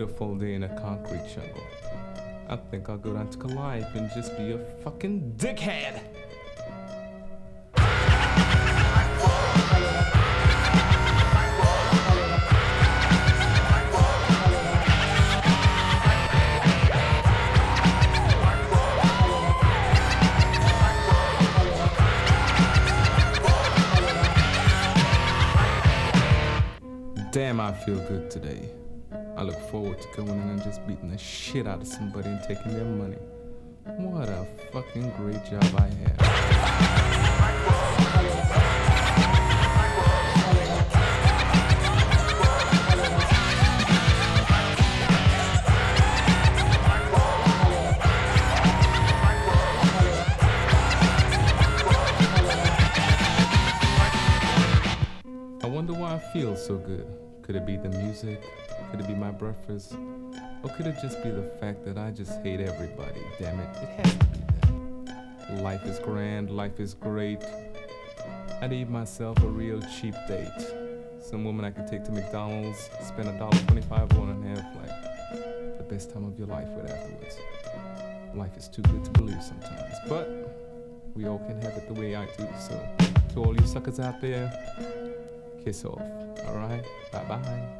beautiful day in a concrete jungle. I think I'll go down to Calliope and just be a fucking dickhead! beating the shit out of somebody and taking their money. What a fucking great job I have. I wonder why I feel so good. Could it be the music? Could it be my breakfast? Or could it just be the fact that I just hate everybody? Damn it, it has to be that. Life is grand, life is great. I need myself a real cheap date. Some woman I could take to McDonald's, spend a dollar twenty-five on have like The best time of your life with afterwards. Life is too good to believe sometimes, but we all can have it the way I do. So, to all you suckers out there, kiss off. All right, bye bye.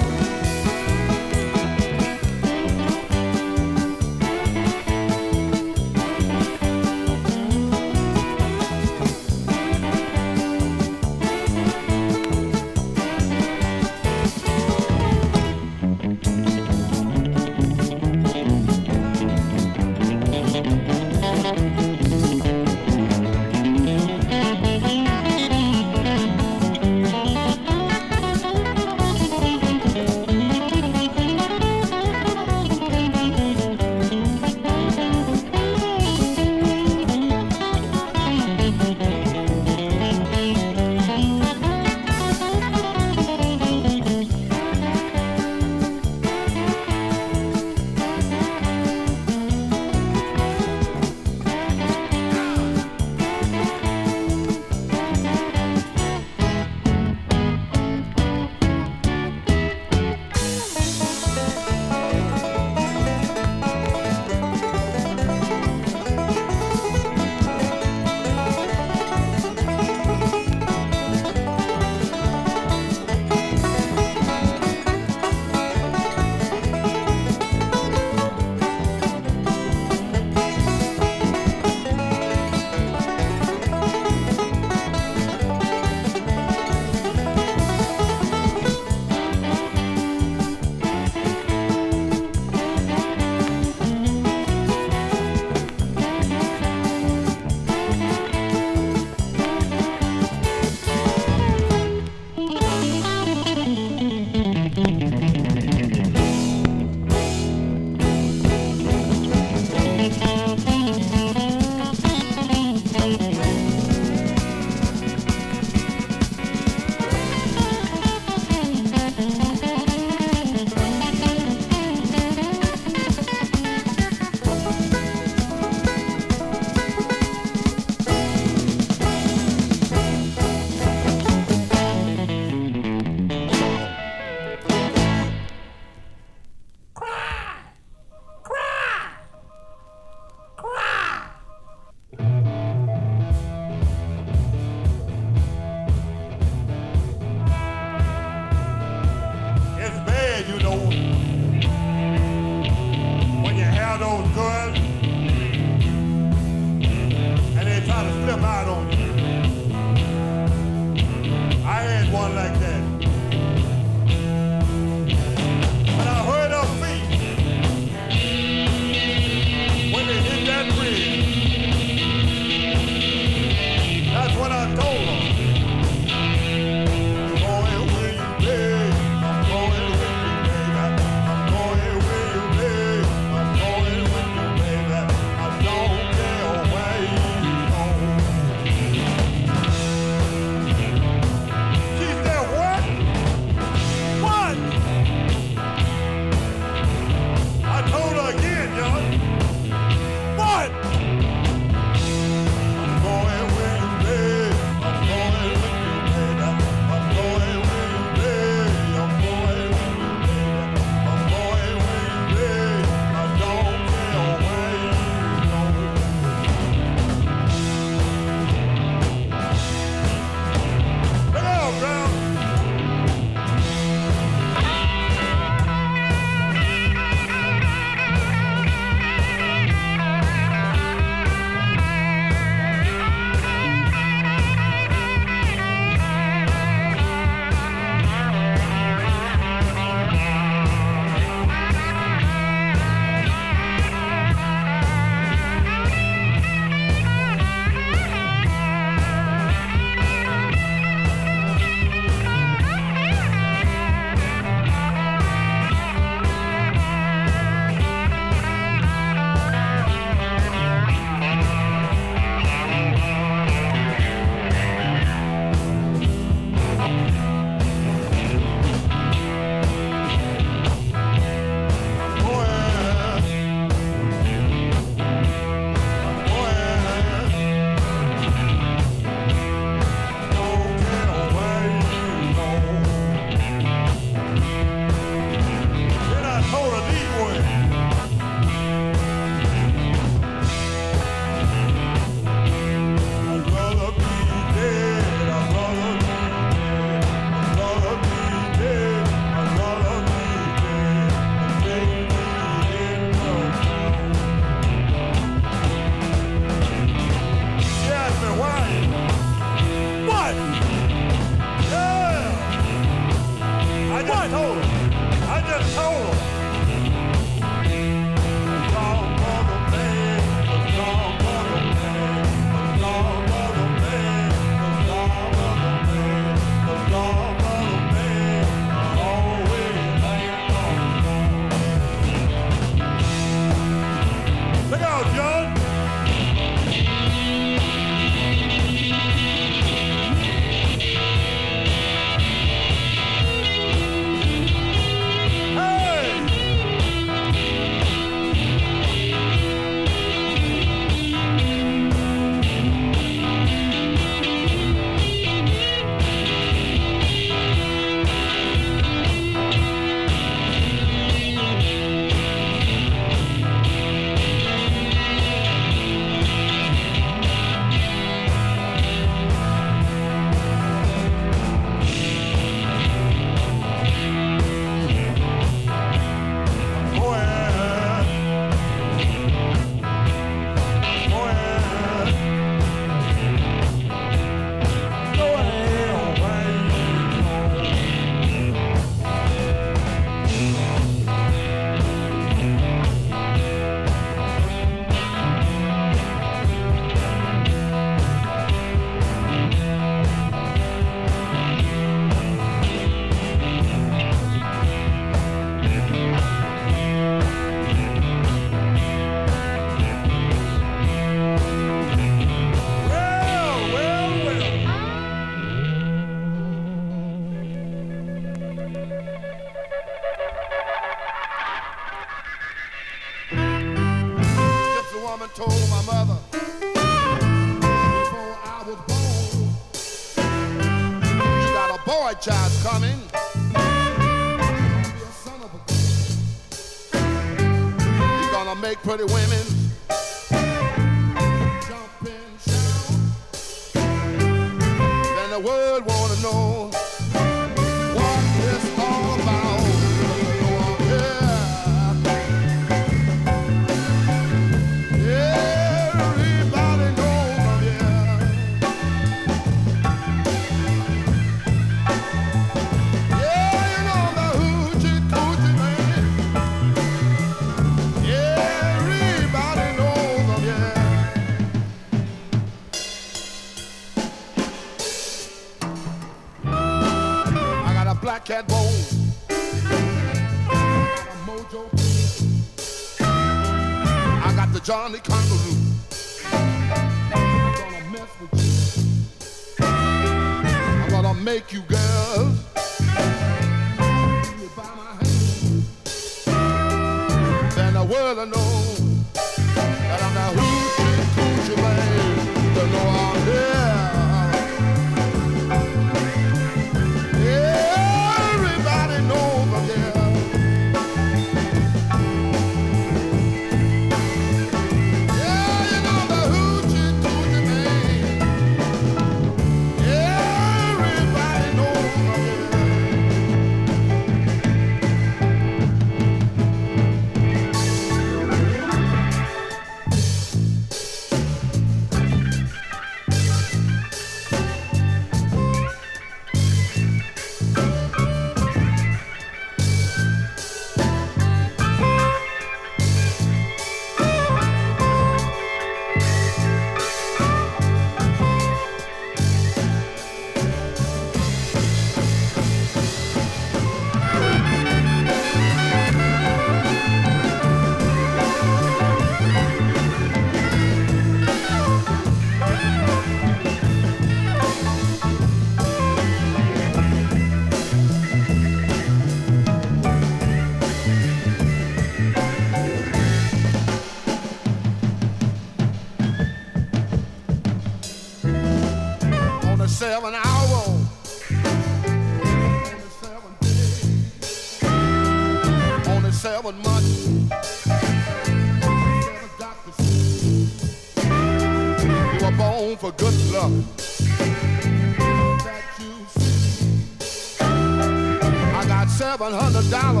seven